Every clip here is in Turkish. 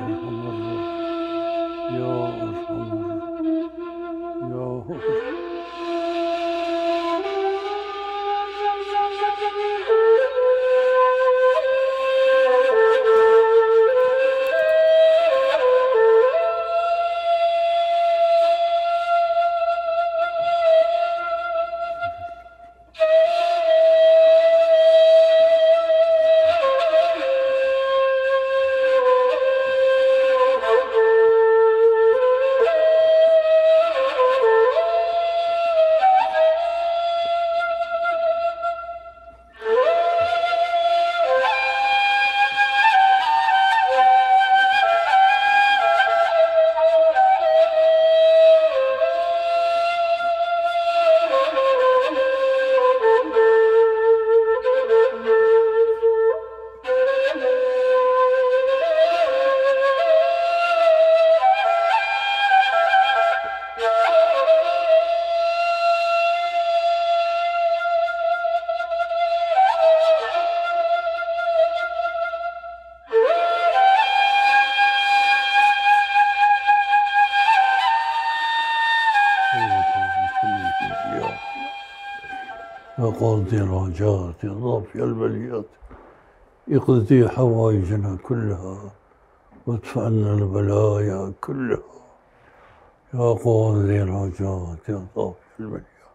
Erhamur. Ya Erhamur. Ya Erhamur. قاضي الحاجات يا ضافي البليات. اقضي حوائجنا كلها وادفع البلايا كلها. يا قاضي الحاجات يا البليات.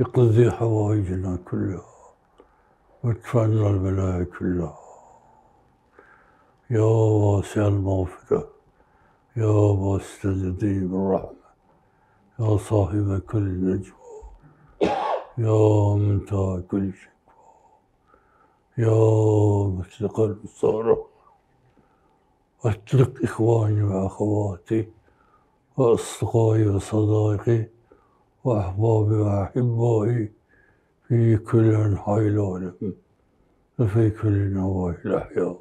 اقضي حوائجنا كلها وادفع البلايا كلها. يا واسع المغفرة يا باسط اليدين بالرحمة. يا صاحب كل نجوى يا منتهى كل شكوى يا مطلق البصارة أطلق إخواني وأخواتي وأصدقائي وصدائقي وأحبابي وأحبائي في كل أنحاء العالم وفي كل نواحي الأحياء.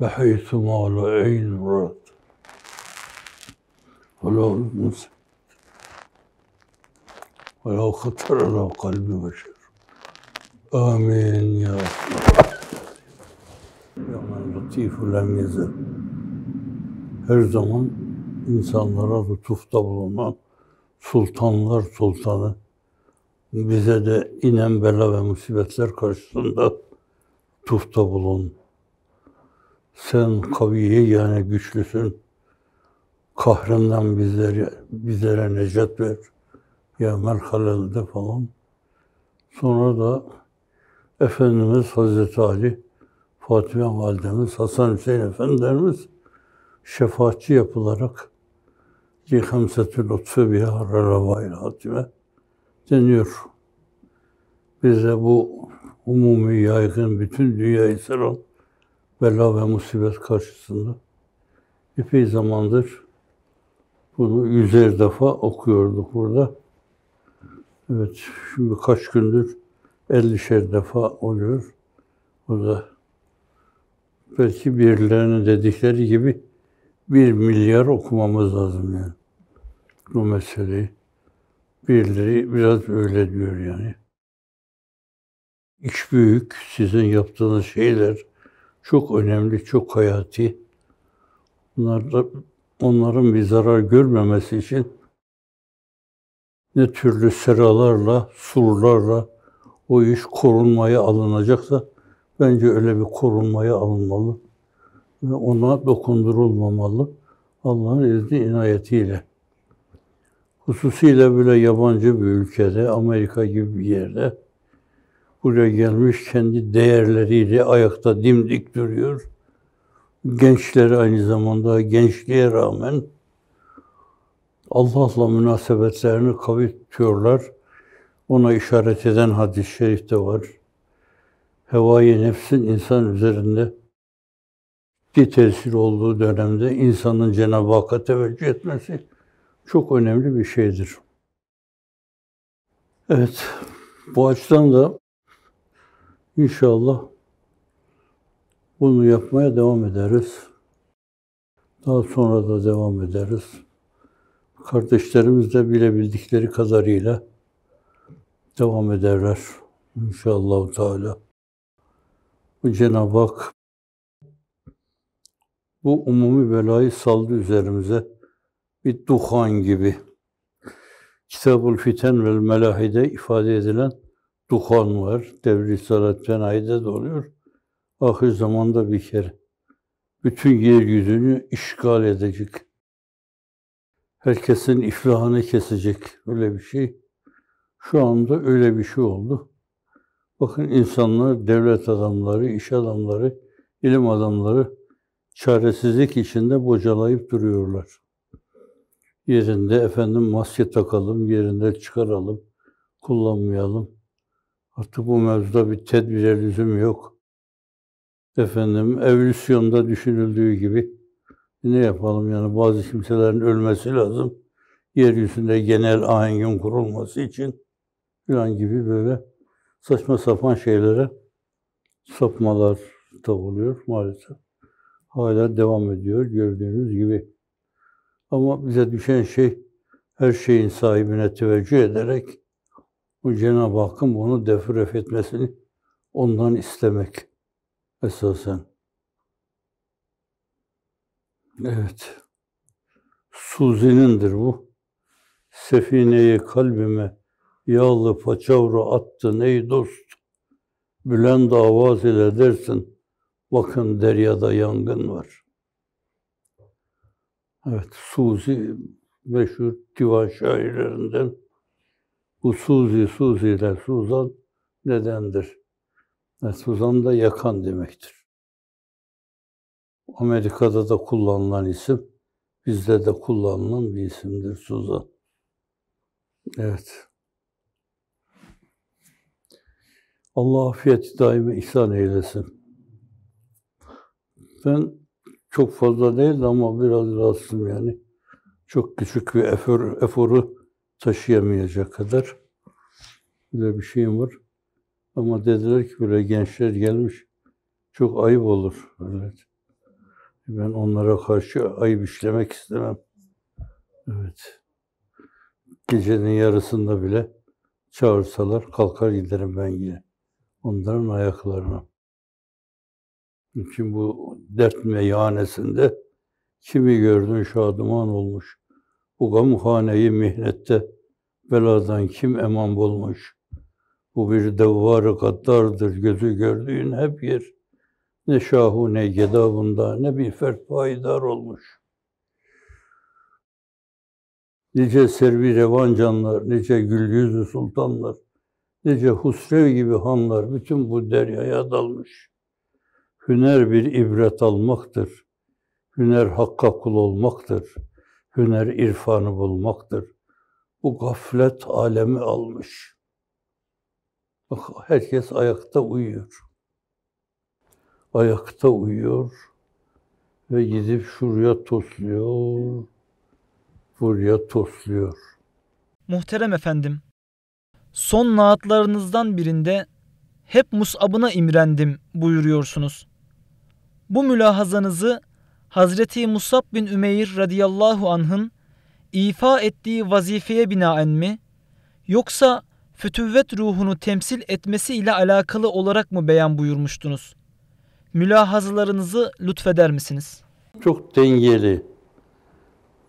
بحيث ما لا عين رأت ولا أذن ve la hatar ala kalbi beşer. Amin ya Ya men latifu lem yezel. Her zaman insanlara lütufta bulunan sultanlar sultanı bize de inen bela ve musibetler karşısında tufta bulun. Sen kaviye yani güçlüsün. Kahrından bizlere, bizlere necat ver.'' Ya merhalelde falan. Sonra da Efendimiz Hazreti Ali, Fatıma Validemiz, Hasan Hüseyin Efendilerimiz şefaatçi yapılarak Cihemsetül Lütfü biha relavayil hatime deniyor. Bize bu umumi yaygın bütün dünyayı saran bela ve musibet karşısında epey zamandır bunu yüzer defa okuyorduk burada. Evet, şimdi kaç gündür 50'şer defa oluyor. O da belki birilerinin dedikleri gibi bir milyar okumamız lazım yani. Bu meseleyi. Birileri biraz öyle diyor yani. İş büyük, sizin yaptığınız şeyler çok önemli, çok hayati. Bunlar da, onların bir zarar görmemesi için ne türlü seralarla, surlarla o iş korunmaya alınacaksa bence öyle bir korunmaya alınmalı ve ona dokundurulmamalı Allah'ın izni inayetiyle. Hususiyle böyle yabancı bir ülkede, Amerika gibi bir yerde buraya gelmiş kendi değerleriyle ayakta dimdik duruyor. Gençleri aynı zamanda gençliğe rağmen Allah'la münasebetlerini kavi tutuyorlar. Ona işaret eden hadis-i şerifte var. Hevai nefsin insan üzerinde bir tesir olduğu dönemde insanın Cenab-ı Hakk'a teveccüh etmesi çok önemli bir şeydir. Evet, bu açıdan da inşallah bunu yapmaya devam ederiz. Daha sonra da devam ederiz. Kardeşlerimiz de bilebildikleri kadarıyla devam ederler inşallah Teala. Bu Cenab-ı Hak bu umumi belayı saldı üzerimize bir duhan gibi. Kitabul Fiten vel Melahide ifade edilen duhan var. Devri Salat Fenai'de de oluyor. Ahir zamanda bir kere. Bütün yeryüzünü işgal edecek. Herkesin iflahını kesecek. Öyle bir şey. Şu anda öyle bir şey oldu. Bakın insanlar, devlet adamları, iş adamları, ilim adamları çaresizlik içinde bocalayıp duruyorlar. Yerinde efendim maske takalım, yerinde çıkaralım, kullanmayalım. Artık bu mevzuda bir tedbire lüzum yok. Efendim evolüsyonda düşünüldüğü gibi ne yapalım yani bazı kimselerin ölmesi lazım. Yeryüzünde genel ahengin kurulması için falan gibi böyle saçma sapan şeylere sapmalar da oluyor maalesef. Hala devam ediyor gördüğünüz gibi. Ama bize düşen şey her şeyin sahibine teveccüh ederek bu Cenab-ı Hakk'ın bunu defref etmesini ondan istemek esasen. Evet. Suzi'nindir bu. Sefineyi kalbime yağlı paçavra attın ey dost. Bülent avaz ile dersin, bakın deryada yangın var. Evet, Suzi meşhur divan şairlerinden. Bu Suzi, Suzi ile Suzan nedendir? Suzan da yakan demektir. Amerika'da da kullanılan isim, bizde de kullanılan bir isimdir Suzan. Evet. Allah afiyet daimi ihsan eylesin. Ben çok fazla değil ama biraz rahatsızım yani. Çok küçük bir efor, eforu taşıyamayacak kadar böyle bir şeyim var. Ama dediler ki böyle gençler gelmiş. Çok ayıp olur. Evet. Ben onlara karşı ayıp işlemek istemem. Evet. Gecenin yarısında bile çağırsalar kalkar giderim ben yine. Onların ayaklarına. Çünkü bu dert meyhanesinde kimi gördün şadıman olmuş. Bu gamhaneyi mihnette beladan kim eman bulmuş. Bu bir devvar gaddardır gözü gördüğün hep yer. Ne şahu ne gedabında ne bir fert payidar olmuş. Nice servi revan canlar, nice gül yüzlü sultanlar, nice husrev gibi hanlar bütün bu deryaya dalmış. Hüner bir ibret almaktır. Hüner hakka kul olmaktır. Hüner irfanı bulmaktır. Bu gaflet alemi almış. Bak herkes ayakta uyuyor. Ayakta uyuyor ve gidip şuraya tosluyor, buraya tosluyor. Muhterem efendim, son naatlarınızdan birinde hep Mus'ab'ına imrendim buyuruyorsunuz. Bu mülahazanızı Hazreti Musab bin Ümeyr radıyallahu anh'ın ifa ettiği vazifeye binaen mi yoksa fütüvvet ruhunu temsil etmesi ile alakalı olarak mı beyan buyurmuştunuz? Mülahazılarınızı lütfeder misiniz? Çok dengeli.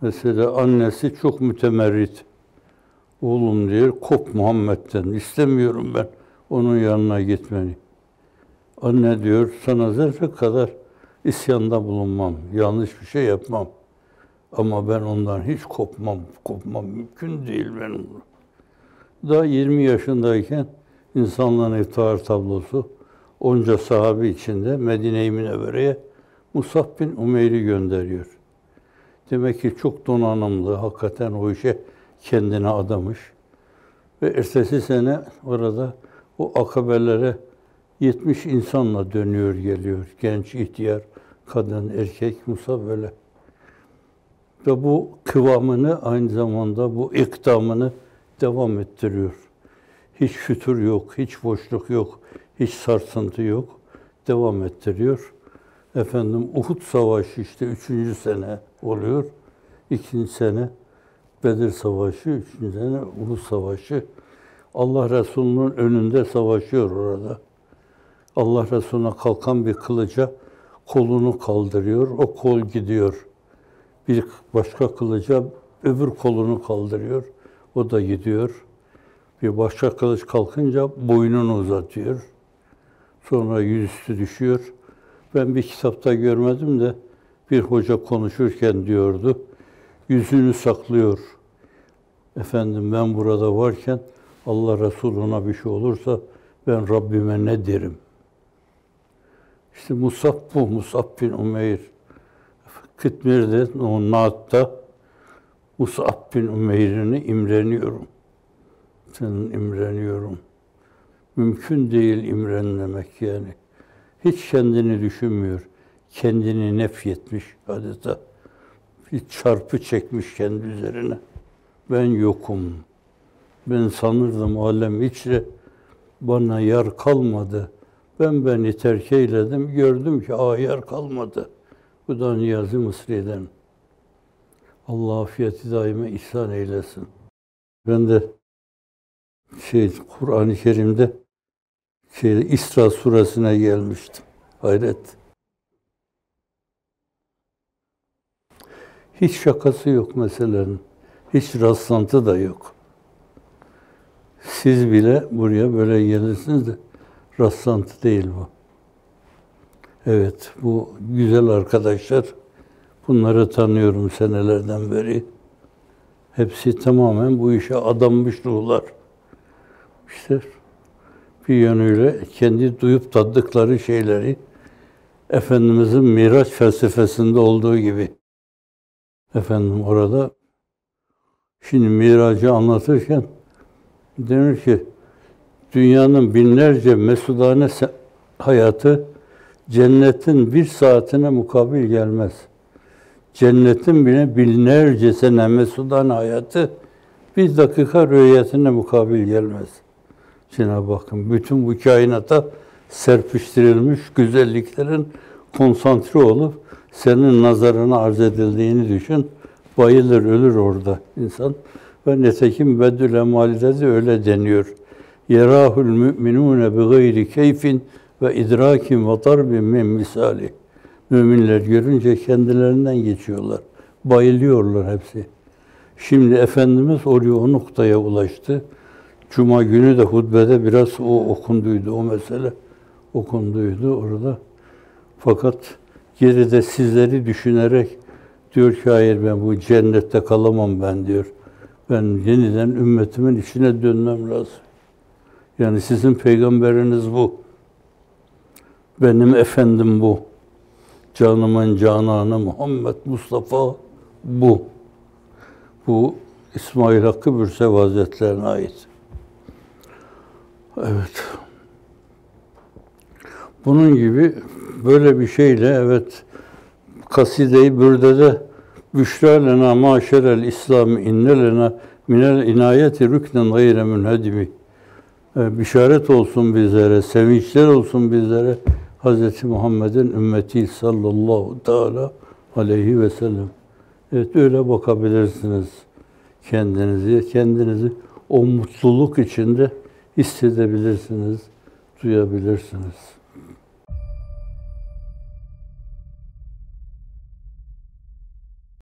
Mesela annesi çok mütemerrit. Oğlum diyor, kop Muhammed'den. İstemiyorum ben onun yanına gitmeni. Anne diyor, sana zerre kadar isyanda bulunmam, yanlış bir şey yapmam. Ama ben ondan hiç kopmam, kopmam mümkün değil benim. Daha 20 yaşındayken insanlığın iftihar tablosu onca sahabi içinde Medine-i Münevvere'ye Musab bin Umeyr'i gönderiyor. Demek ki çok donanımlı, hakikaten o işe kendine adamış. Ve ertesi sene orada o akabelere 70 insanla dönüyor geliyor. Genç, ihtiyar, kadın, erkek, Musa böyle. Ve bu kıvamını aynı zamanda bu ikdamını devam ettiriyor. Hiç fütur yok, hiç boşluk yok, hiç sarsıntı yok. Devam ettiriyor. Efendim Uhud Savaşı işte üçüncü sene oluyor. İkinci sene Bedir Savaşı, üçüncü sene Uhud Savaşı. Allah Resulü'nün önünde savaşıyor orada. Allah Resulü'ne kalkan bir kılıca kolunu kaldırıyor, o kol gidiyor. Bir başka kılıca öbür kolunu kaldırıyor, o da gidiyor. Bir başka kılıç kalkınca boynunu uzatıyor. Sonra yüzüstü düşüyor. Ben bir kitapta görmedim de bir hoca konuşurken diyordu. Yüzünü saklıyor. Efendim ben burada varken Allah Resulü'ne bir şey olursa ben Rabbime ne derim? İşte Musab bu, Musab bin Umeyr. Kıtmir'de, o Naat'ta Musab bin Umeyr'ini imreniyorum. Senin imreniyorum. Mümkün değil imrenmemek yani. Hiç kendini düşünmüyor. Kendini nefyetmiş adeta. Bir çarpı çekmiş kendi üzerine. Ben yokum. Ben sanırdım alem içre bana yar kalmadı. Ben beni terk eyledim. Gördüm ki aa yer kalmadı. Bu da Niyazi Mısri'den. Allah afiyeti daime ihsan eylesin. Ben de şey Kur'an-ı Kerim'de şey İsra suresine gelmiştim. Hayret. Hiç şakası yok meselenin. Hiç rastlantı da yok. Siz bile buraya böyle gelirsiniz de rastlantı değil bu. Evet, bu güzel arkadaşlar. Bunları tanıyorum senelerden beri. Hepsi tamamen bu işe adanmış ruhlar. İşte bir yönüyle kendi duyup tattıkları şeyleri Efendimizin Miraç felsefesinde olduğu gibi. Efendim orada şimdi Miracı anlatırken denir ki dünyanın binlerce mesudane hayatı cennetin bir saatine mukabil gelmez. Cennetin bile binlerce sene mesudane hayatı bir dakika rüyetine mukabil gelmez. Cenab-ı Hakk'ın bütün bu kainata serpiştirilmiş güzelliklerin konsantre olup senin nazarına arz edildiğini düşün. Bayılır, ölür orada insan. Ve netekim Beddül Emali'de de öyle deniyor. Yerahul müminune bi gayri keyfin ve idrakin ve darbin min misali. Müminler görünce kendilerinden geçiyorlar. Bayılıyorlar hepsi. Şimdi Efendimiz oraya o noktaya ulaştı. Cuma günü de hutbede biraz o okunduydu, o mesele okunduydu orada. Fakat geride sizleri düşünerek diyor ki hayır ben bu cennette kalamam ben diyor. Ben yeniden ümmetimin içine dönmem lazım. Yani sizin peygamberiniz bu. Benim efendim bu. Canımın cananı Muhammed Mustafa bu. Bu İsmail Hakkı Bürsev Hazretlerine ait. Evet. Bunun gibi böyle bir şeyle evet kaside-i bürdede Büşra lena maşerel İslam inne lena minel inayeti rüknen gayre münhedimi. E, bişaret olsun bizlere, sevinçler olsun bizlere. Hz. Muhammed'in ümmeti sallallahu teala aleyhi ve sellem. Evet öyle bakabilirsiniz kendinizi, kendinizi o mutluluk içinde hissedebilirsiniz, duyabilirsiniz.